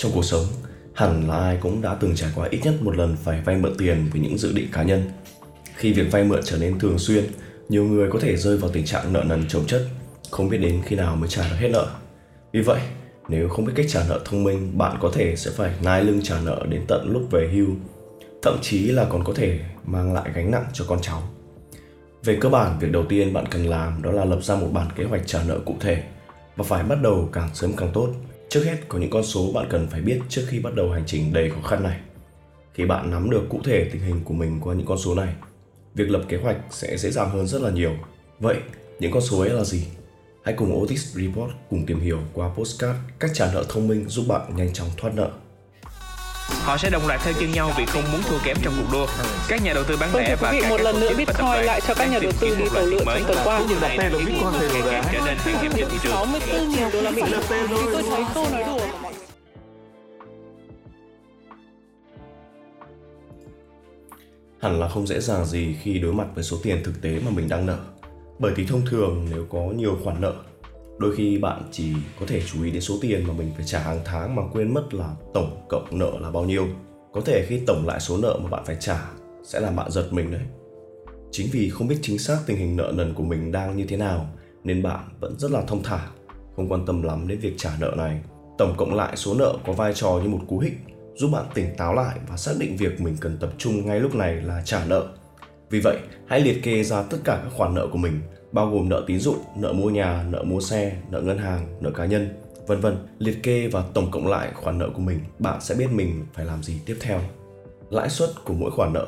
Trong cuộc sống, hẳn là ai cũng đã từng trải qua ít nhất một lần phải vay mượn tiền với những dự định cá nhân. Khi việc vay mượn trở nên thường xuyên, nhiều người có thể rơi vào tình trạng nợ nần chồng chất, không biết đến khi nào mới trả được hết nợ. Vì vậy, nếu không biết cách trả nợ thông minh, bạn có thể sẽ phải nai lưng trả nợ đến tận lúc về hưu, thậm chí là còn có thể mang lại gánh nặng cho con cháu. Về cơ bản, việc đầu tiên bạn cần làm đó là lập ra một bản kế hoạch trả nợ cụ thể và phải bắt đầu càng sớm càng tốt. Trước hết có những con số bạn cần phải biết trước khi bắt đầu hành trình đầy khó khăn này. Khi bạn nắm được cụ thể tình hình của mình qua những con số này, việc lập kế hoạch sẽ dễ dàng hơn rất là nhiều. Vậy, những con số ấy là gì? Hãy cùng Otis Report cùng tìm hiểu qua postcard cách trả nợ thông minh giúp bạn nhanh chóng thoát nợ. Họ sẽ đồng loạt theo chân nhau vì không muốn thua kém trong cuộc đua. Các nhà đầu tư bán Vâng, lẻ và quý vị, các một lần nữa chức và tập Bitcoin đoàn lại cho các nhà đầu tư đi một tàu lượn mới trong tuần qua. Điều này đang khiến một ngày càng trở nên khan hiếm trên thị trường. 64.000 đô la Mỹ. Thì tôi thấy câu nói đùa của mọi Hẳn là không dễ dàng gì khi đối mặt với số tiền thực tế mà mình đang nợ. Bởi thì thông thường nếu có nhiều khoản nợ, đôi khi bạn chỉ có thể chú ý đến số tiền mà mình phải trả hàng tháng mà quên mất là tổng cộng nợ là bao nhiêu. Có thể khi tổng lại số nợ mà bạn phải trả sẽ làm bạn giật mình đấy. Chính vì không biết chính xác tình hình nợ nần của mình đang như thế nào nên bạn vẫn rất là thông thả, không quan tâm lắm đến việc trả nợ này. Tổng cộng lại số nợ có vai trò như một cú hích giúp bạn tỉnh táo lại và xác định việc mình cần tập trung ngay lúc này là trả nợ. Vì vậy, hãy liệt kê ra tất cả các khoản nợ của mình, bao gồm nợ tín dụng, nợ mua nhà, nợ mua xe, nợ ngân hàng, nợ cá nhân, vân vân. Liệt kê và tổng cộng lại khoản nợ của mình, bạn sẽ biết mình phải làm gì tiếp theo. Lãi suất của mỗi khoản nợ.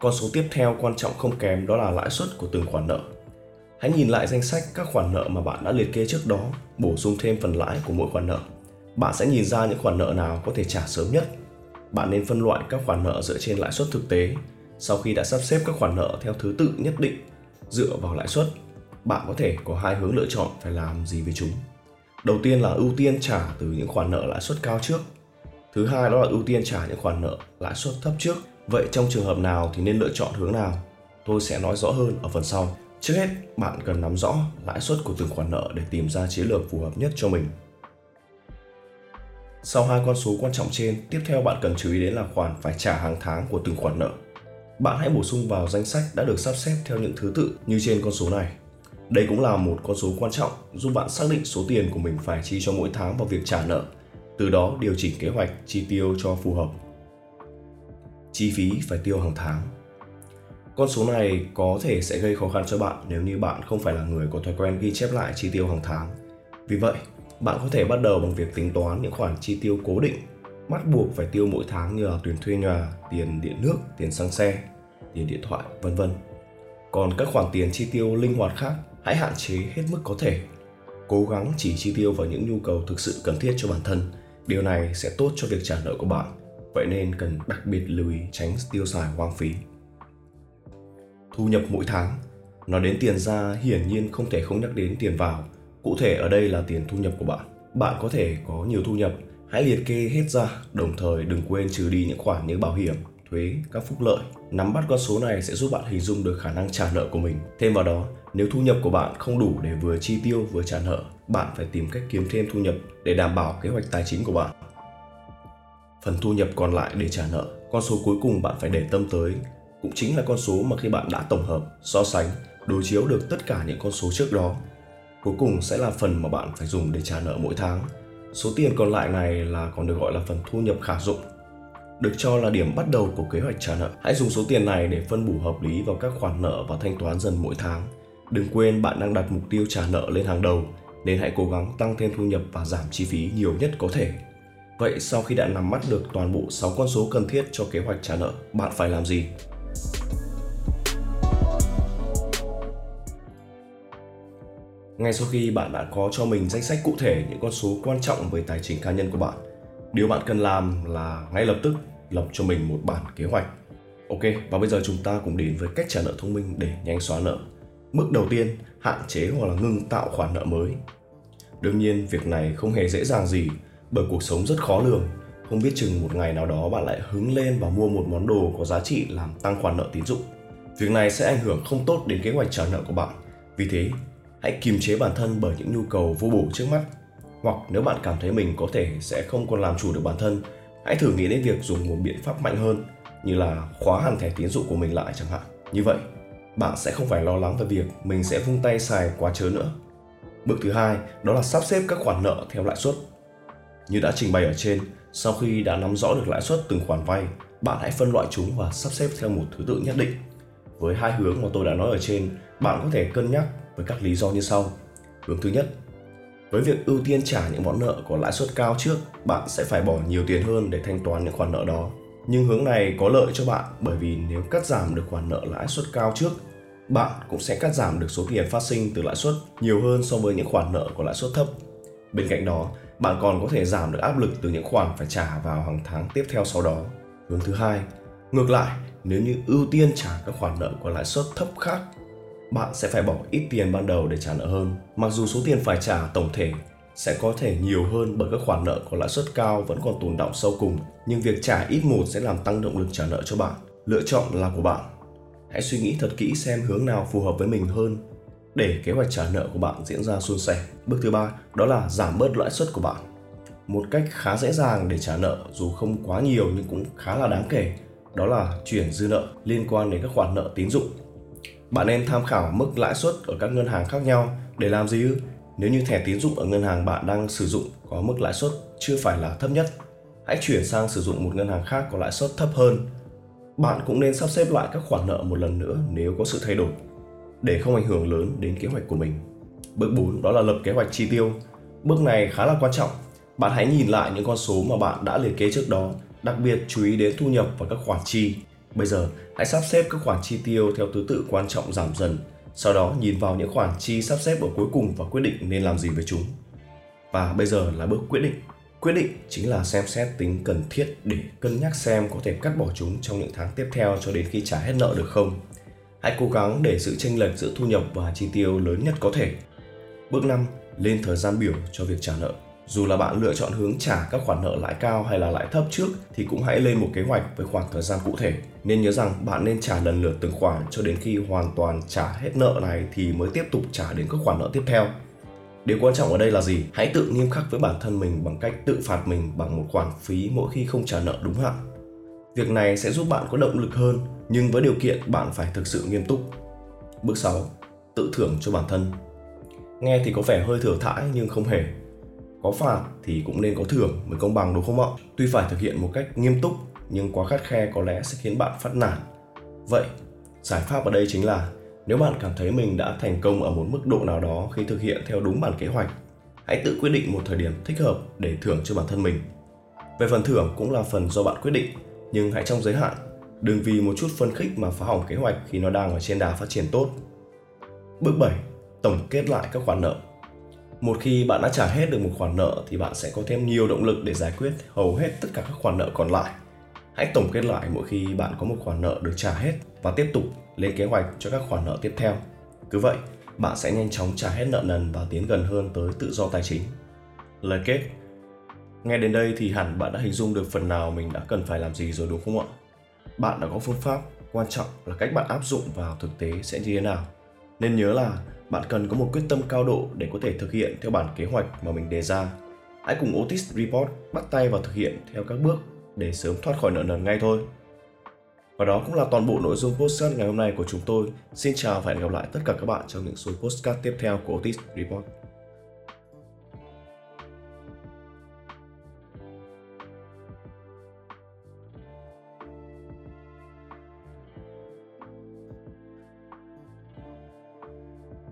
Con số tiếp theo quan trọng không kém đó là lãi suất của từng khoản nợ. Hãy nhìn lại danh sách các khoản nợ mà bạn đã liệt kê trước đó, bổ sung thêm phần lãi của mỗi khoản nợ. Bạn sẽ nhìn ra những khoản nợ nào có thể trả sớm nhất. Bạn nên phân loại các khoản nợ dựa trên lãi suất thực tế. Sau khi đã sắp xếp các khoản nợ theo thứ tự nhất định dựa vào lãi suất, bạn có thể có hai hướng lựa chọn phải làm gì với chúng. Đầu tiên là ưu tiên trả từ những khoản nợ lãi suất cao trước. Thứ hai đó là ưu tiên trả những khoản nợ lãi suất thấp trước. Vậy trong trường hợp nào thì nên lựa chọn hướng nào? Tôi sẽ nói rõ hơn ở phần sau. Trước hết, bạn cần nắm rõ lãi suất của từng khoản nợ để tìm ra chiến lược phù hợp nhất cho mình. Sau hai con số quan trọng trên, tiếp theo bạn cần chú ý đến là khoản phải trả hàng tháng của từng khoản nợ. Bạn hãy bổ sung vào danh sách đã được sắp xếp theo những thứ tự như trên con số này. Đây cũng là một con số quan trọng giúp bạn xác định số tiền của mình phải chi cho mỗi tháng vào việc trả nợ, từ đó điều chỉnh kế hoạch chi tiêu cho phù hợp. Chi phí phải tiêu hàng tháng. Con số này có thể sẽ gây khó khăn cho bạn nếu như bạn không phải là người có thói quen ghi chép lại chi tiêu hàng tháng. Vì vậy, bạn có thể bắt đầu bằng việc tính toán những khoản chi tiêu cố định bắt buộc phải tiêu mỗi tháng như là tiền thuê nhà, tiền điện nước, tiền xăng xe, tiền điện thoại, vân vân. Còn các khoản tiền chi tiêu linh hoạt khác, hãy hạn chế hết mức có thể. Cố gắng chỉ chi tiêu vào những nhu cầu thực sự cần thiết cho bản thân. Điều này sẽ tốt cho việc trả nợ của bạn. Vậy nên cần đặc biệt lưu ý tránh tiêu xài hoang phí. Thu nhập mỗi tháng Nói đến tiền ra hiển nhiên không thể không nhắc đến tiền vào. Cụ thể ở đây là tiền thu nhập của bạn. Bạn có thể có nhiều thu nhập Hãy liệt kê hết ra, đồng thời đừng quên trừ đi những khoản như bảo hiểm, thuế, các phúc lợi. Nắm bắt con số này sẽ giúp bạn hình dung được khả năng trả nợ của mình. Thêm vào đó, nếu thu nhập của bạn không đủ để vừa chi tiêu vừa trả nợ, bạn phải tìm cách kiếm thêm thu nhập để đảm bảo kế hoạch tài chính của bạn. Phần thu nhập còn lại để trả nợ, con số cuối cùng bạn phải để tâm tới cũng chính là con số mà khi bạn đã tổng hợp, so sánh, đối chiếu được tất cả những con số trước đó. Cuối cùng sẽ là phần mà bạn phải dùng để trả nợ mỗi tháng Số tiền còn lại này là còn được gọi là phần thu nhập khả dụng. Được cho là điểm bắt đầu của kế hoạch trả nợ. Hãy dùng số tiền này để phân bổ hợp lý vào các khoản nợ và thanh toán dần mỗi tháng. Đừng quên bạn đang đặt mục tiêu trả nợ lên hàng đầu, nên hãy cố gắng tăng thêm thu nhập và giảm chi phí nhiều nhất có thể. Vậy sau khi đã nắm bắt được toàn bộ 6 con số cần thiết cho kế hoạch trả nợ, bạn phải làm gì? Ngay sau khi bạn đã có cho mình danh sách cụ thể những con số quan trọng về tài chính cá nhân của bạn, điều bạn cần làm là ngay lập tức lập cho mình một bản kế hoạch. Ok, và bây giờ chúng ta cùng đến với cách trả nợ thông minh để nhanh xóa nợ. Bước đầu tiên, hạn chế hoặc là ngừng tạo khoản nợ mới. Đương nhiên, việc này không hề dễ dàng gì bởi cuộc sống rất khó lường. Không biết chừng một ngày nào đó bạn lại hứng lên và mua một món đồ có giá trị làm tăng khoản nợ tín dụng. Việc này sẽ ảnh hưởng không tốt đến kế hoạch trả nợ của bạn. Vì thế, hãy kiềm chế bản thân bởi những nhu cầu vô bổ trước mắt hoặc nếu bạn cảm thấy mình có thể sẽ không còn làm chủ được bản thân, hãy thử nghĩ đến việc dùng một biện pháp mạnh hơn như là khóa hẳn thẻ tín dụng của mình lại chẳng hạn. Như vậy, bạn sẽ không phải lo lắng về việc mình sẽ vung tay xài quá chớ nữa. Bước thứ hai đó là sắp xếp các khoản nợ theo lãi suất. Như đã trình bày ở trên, sau khi đã nắm rõ được lãi suất từng khoản vay, bạn hãy phân loại chúng và sắp xếp theo một thứ tự nhất định. Với hai hướng mà tôi đã nói ở trên, bạn có thể cân nhắc với các lý do như sau. Hướng thứ nhất, với việc ưu tiên trả những món nợ có lãi suất cao trước, bạn sẽ phải bỏ nhiều tiền hơn để thanh toán những khoản nợ đó. Nhưng hướng này có lợi cho bạn bởi vì nếu cắt giảm được khoản nợ lãi suất cao trước, bạn cũng sẽ cắt giảm được số tiền phát sinh từ lãi suất nhiều hơn so với những khoản nợ có lãi suất thấp. Bên cạnh đó, bạn còn có thể giảm được áp lực từ những khoản phải trả vào hàng tháng tiếp theo sau đó. Hướng thứ hai, ngược lại, nếu như ưu tiên trả các khoản nợ có lãi suất thấp khác, bạn sẽ phải bỏ ít tiền ban đầu để trả nợ hơn. Mặc dù số tiền phải trả tổng thể sẽ có thể nhiều hơn bởi các khoản nợ có lãi suất cao vẫn còn tồn đọng sâu cùng, nhưng việc trả ít một sẽ làm tăng động lực trả nợ cho bạn. Lựa chọn là của bạn. Hãy suy nghĩ thật kỹ xem hướng nào phù hợp với mình hơn để kế hoạch trả nợ của bạn diễn ra suôn sẻ. Bước thứ ba đó là giảm bớt lãi suất của bạn. Một cách khá dễ dàng để trả nợ dù không quá nhiều nhưng cũng khá là đáng kể đó là chuyển dư nợ liên quan đến các khoản nợ tín dụng. Bạn nên tham khảo mức lãi suất ở các ngân hàng khác nhau để làm gì ư? Nếu như thẻ tín dụng ở ngân hàng bạn đang sử dụng có mức lãi suất chưa phải là thấp nhất, hãy chuyển sang sử dụng một ngân hàng khác có lãi suất thấp hơn. Bạn cũng nên sắp xếp lại các khoản nợ một lần nữa nếu có sự thay đổi để không ảnh hưởng lớn đến kế hoạch của mình. Bước 4 đó là lập kế hoạch chi tiêu. Bước này khá là quan trọng. Bạn hãy nhìn lại những con số mà bạn đã liệt kê trước đó, đặc biệt chú ý đến thu nhập và các khoản chi. Bây giờ, hãy sắp xếp các khoản chi tiêu theo thứ tự quan trọng giảm dần, sau đó nhìn vào những khoản chi sắp xếp ở cuối cùng và quyết định nên làm gì với chúng. Và bây giờ là bước quyết định. Quyết định chính là xem xét tính cần thiết để cân nhắc xem có thể cắt bỏ chúng trong những tháng tiếp theo cho đến khi trả hết nợ được không. Hãy cố gắng để sự chênh lệch giữa thu nhập và chi tiêu lớn nhất có thể. Bước 5. Lên thời gian biểu cho việc trả nợ. Dù là bạn lựa chọn hướng trả các khoản nợ lãi cao hay là lãi thấp trước thì cũng hãy lên một kế hoạch với khoảng thời gian cụ thể. Nên nhớ rằng bạn nên trả lần lượt từng khoản cho đến khi hoàn toàn trả hết nợ này thì mới tiếp tục trả đến các khoản nợ tiếp theo. Điều quan trọng ở đây là gì? Hãy tự nghiêm khắc với bản thân mình bằng cách tự phạt mình bằng một khoản phí mỗi khi không trả nợ đúng hạn. Việc này sẽ giúp bạn có động lực hơn, nhưng với điều kiện bạn phải thực sự nghiêm túc. Bước 6. Tự thưởng cho bản thân. Nghe thì có vẻ hơi thừa thãi nhưng không hề. Có phạt thì cũng nên có thưởng mới công bằng đúng không ạ? Tuy phải thực hiện một cách nghiêm túc nhưng quá khắt khe có lẽ sẽ khiến bạn phát nản. Vậy, giải pháp ở đây chính là nếu bạn cảm thấy mình đã thành công ở một mức độ nào đó khi thực hiện theo đúng bản kế hoạch, hãy tự quyết định một thời điểm thích hợp để thưởng cho bản thân mình. Về phần thưởng cũng là phần do bạn quyết định, nhưng hãy trong giới hạn, đừng vì một chút phân khích mà phá hỏng kế hoạch khi nó đang ở trên đà phát triển tốt. Bước 7. Tổng kết lại các khoản nợ. Một khi bạn đã trả hết được một khoản nợ thì bạn sẽ có thêm nhiều động lực để giải quyết hầu hết tất cả các khoản nợ còn lại. Hãy tổng kết lại mỗi khi bạn có một khoản nợ được trả hết và tiếp tục lên kế hoạch cho các khoản nợ tiếp theo. Cứ vậy, bạn sẽ nhanh chóng trả hết nợ nần và tiến gần hơn tới tự do tài chính. Lời kết Nghe đến đây thì hẳn bạn đã hình dung được phần nào mình đã cần phải làm gì rồi đúng không ạ? Bạn đã có phương pháp, quan trọng là cách bạn áp dụng vào thực tế sẽ như thế nào. Nên nhớ là bạn cần có một quyết tâm cao độ để có thể thực hiện theo bản kế hoạch mà mình đề ra. Hãy cùng Otis Report bắt tay vào thực hiện theo các bước để sớm thoát khỏi nợ nần ngay thôi. Và đó cũng là toàn bộ nội dung postcard ngày hôm nay của chúng tôi. Xin chào và hẹn gặp lại tất cả các bạn trong những số postcard tiếp theo của Otis Report.